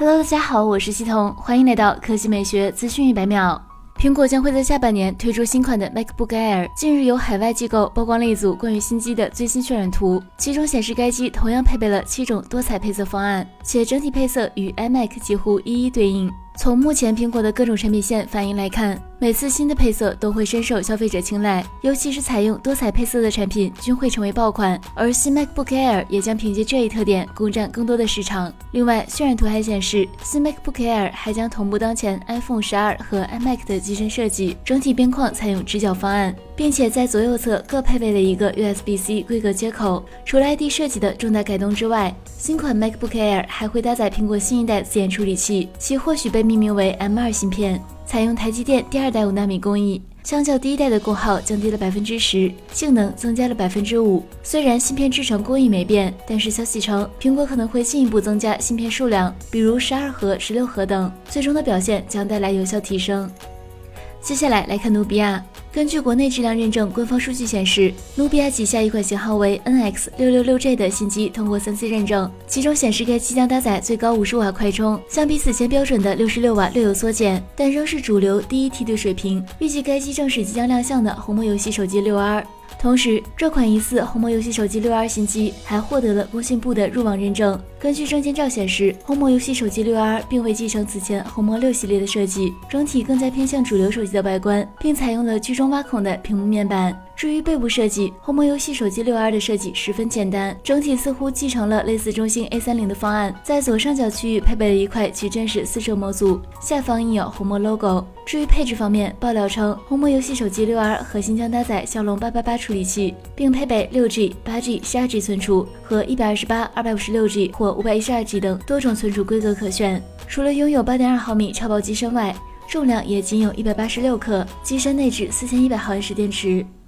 Hello，大家好，我是西彤，欢迎来到科技美学资讯一百秒。苹果将会在下半年推出新款的 MacBook Air。近日，有海外机构曝光了一组关于新机的最新渲染图，其中显示该机同样配备了七种多彩配色方案，且整体配色与 iMac 几乎一一对应。从目前苹果的各种产品线反应来看，每次新的配色都会深受消费者青睐，尤其是采用多彩配色的产品均会成为爆款。而新 MacBook Air 也将凭借这一特点攻占更多的市场。另外，渲染图还显示，新 MacBook Air 还将同步当前 iPhone 十二和 iMac 的机身设计，整体边框采用直角方案，并且在左右侧各配备了一个 USB-C 规格接口。除了 ID 设计的重大改动之外，新款 MacBook Air 还会搭载苹果新一代自研处理器，其或许被命名为 M2 芯片，采用台积电第二代五纳米工艺，相较第一代的功耗降低了百分之十，性能增加了百分之五。虽然芯片制成工艺没变，但是消息称苹果可能会进一步增加芯片数量，比如十二核、十六核等，最终的表现将带来有效提升。接下来来看努比亚。根据国内质量认证官方数据显示，努比亚旗下一款型号为 NX 六六六 G 的新机通过三 C 认证，其中显示该机将搭载最高五十瓦快充，相比此前标准的六十六瓦略有缩减，但仍是主流第一梯队水平。预计该机正是即将亮相的红魔游戏手机六 R。同时，这款疑似红魔游戏手机六 R 新机还获得了工信部的入网认证。根据证件照显示，红魔游戏手机六 R 并未继承此前红魔六系列的设计，整体更加偏向主流手机的外观，并采用了居中挖孔的屏幕面板。至于背部设计，红魔游戏手机六 R 的设计十分简单，整体似乎继承了类似中兴 A 三零的方案，在左上角区域配备了一块矩阵式四摄模组，下方印有红魔 logo。至于配置方面，爆料称红魔游戏手机六 R 核心将搭载骁龙八八八处理器，并配备六 G、八 G、十二 G 存储和一百二十八、二百五十六 G 或五百一十二 G 等多种存储规格可选。除了拥有八点二毫米超薄机身外，重量也仅有一百八十六克，机身内置四千一百毫安时电池。